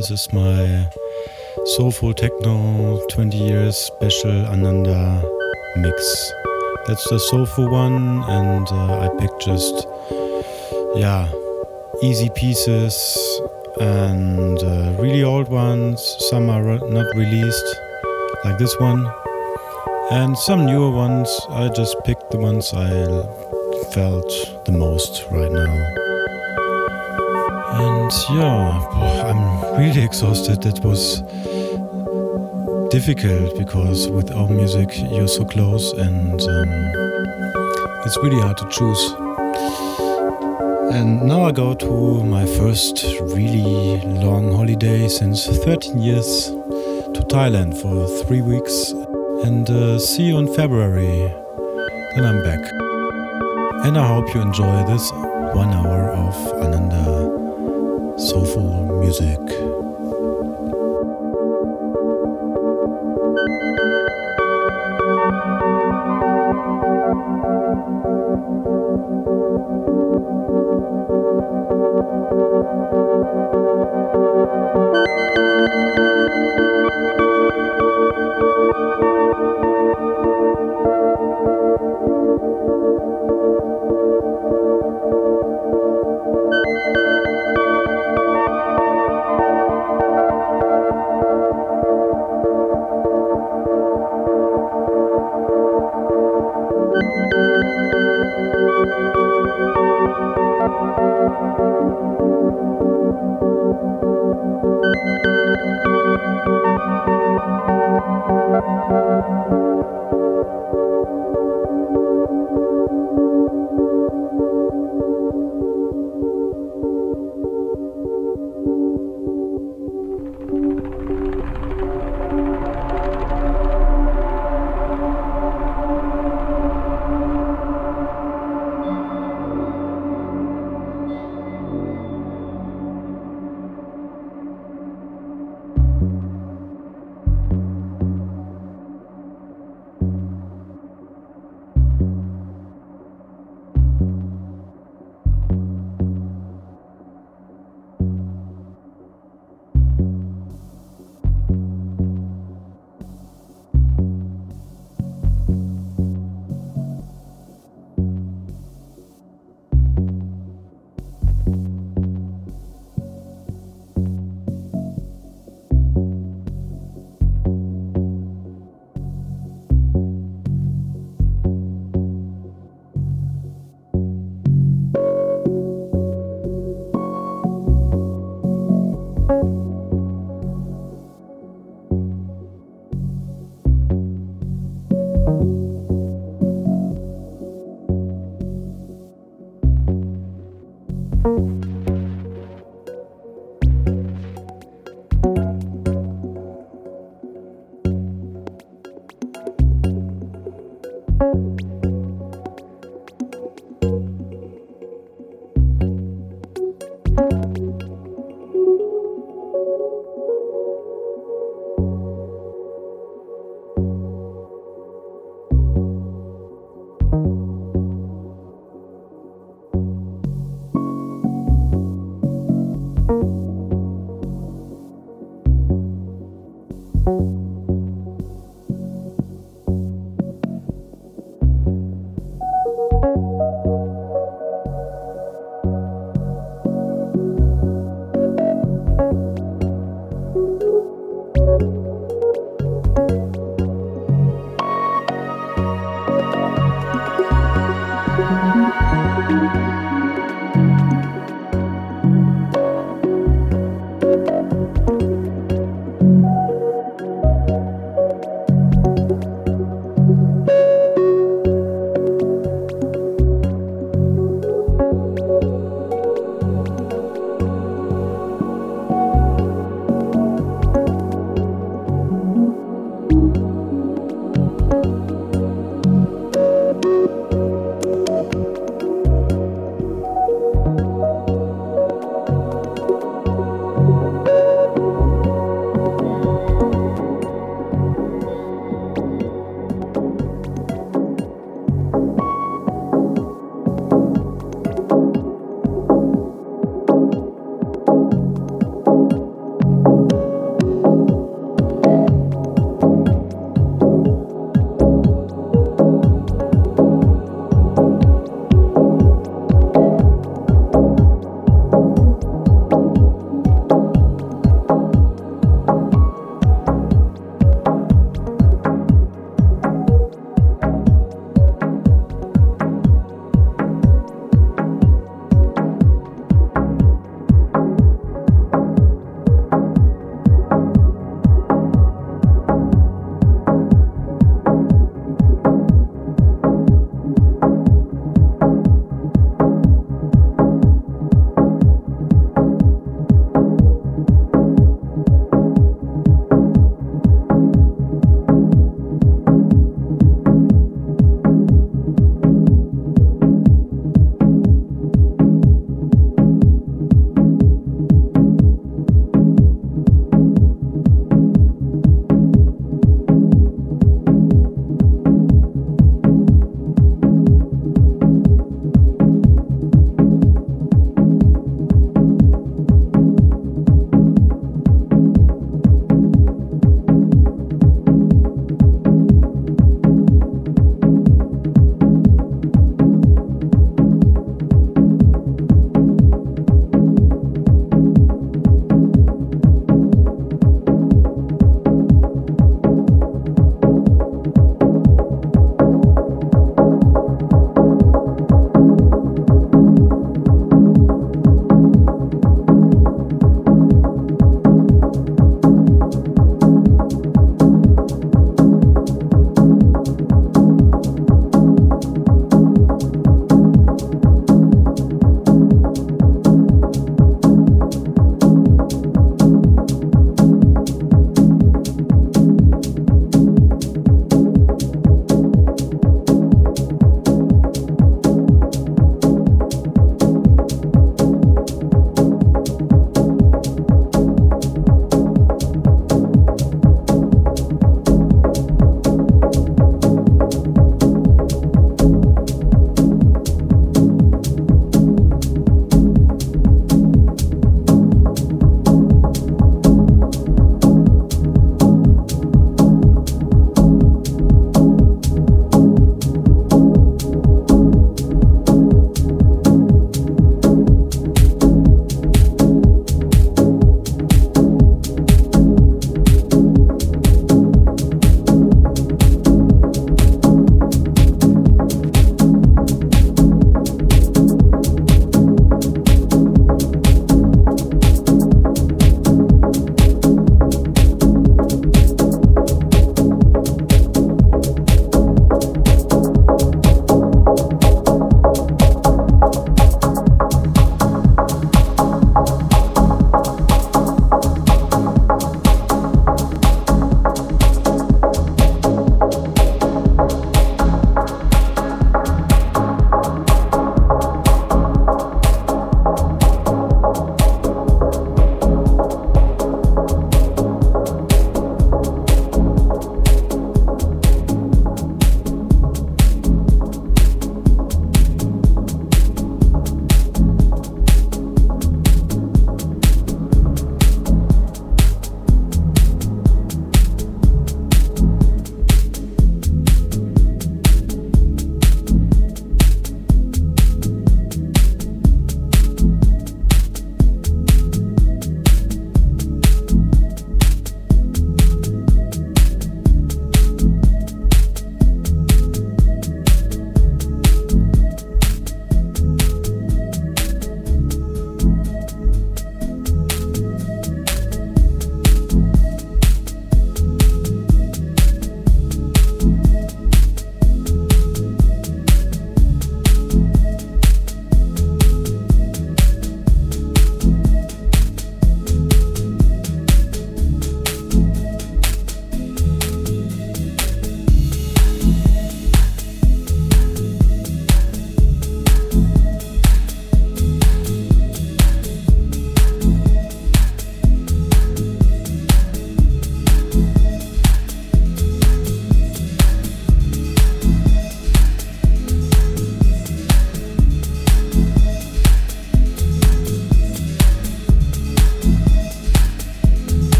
This is my Soulful Techno 20 years special Ananda mix. That's the Soulful one, and uh, I picked just, yeah, easy pieces and uh, really old ones. Some are not released, like this one, and some newer ones. I just picked the ones I felt the most right now. And yeah, I'm really exhausted. It was difficult because with our music you're so close and um, it's really hard to choose. And now I go to my first really long holiday since 13 years to Thailand for three weeks and uh, see you in February. Then I'm back. And I hope you enjoy this one hour of Ananda soulful music.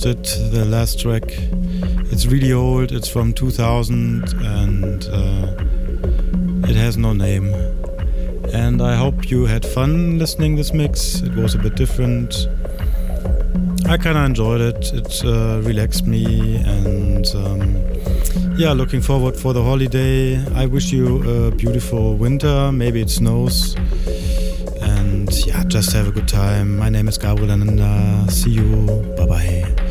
Lost it, the last track. It's really old, it's from 2000 and uh, it has no name. And I hope you had fun listening this mix. It was a bit different. I kind of enjoyed it. It uh, relaxed me, and um, yeah, looking forward for the holiday. I wish you a beautiful winter. Maybe it snows, just have a good time. My name is Gabriel Ananda. See you. Bye bye.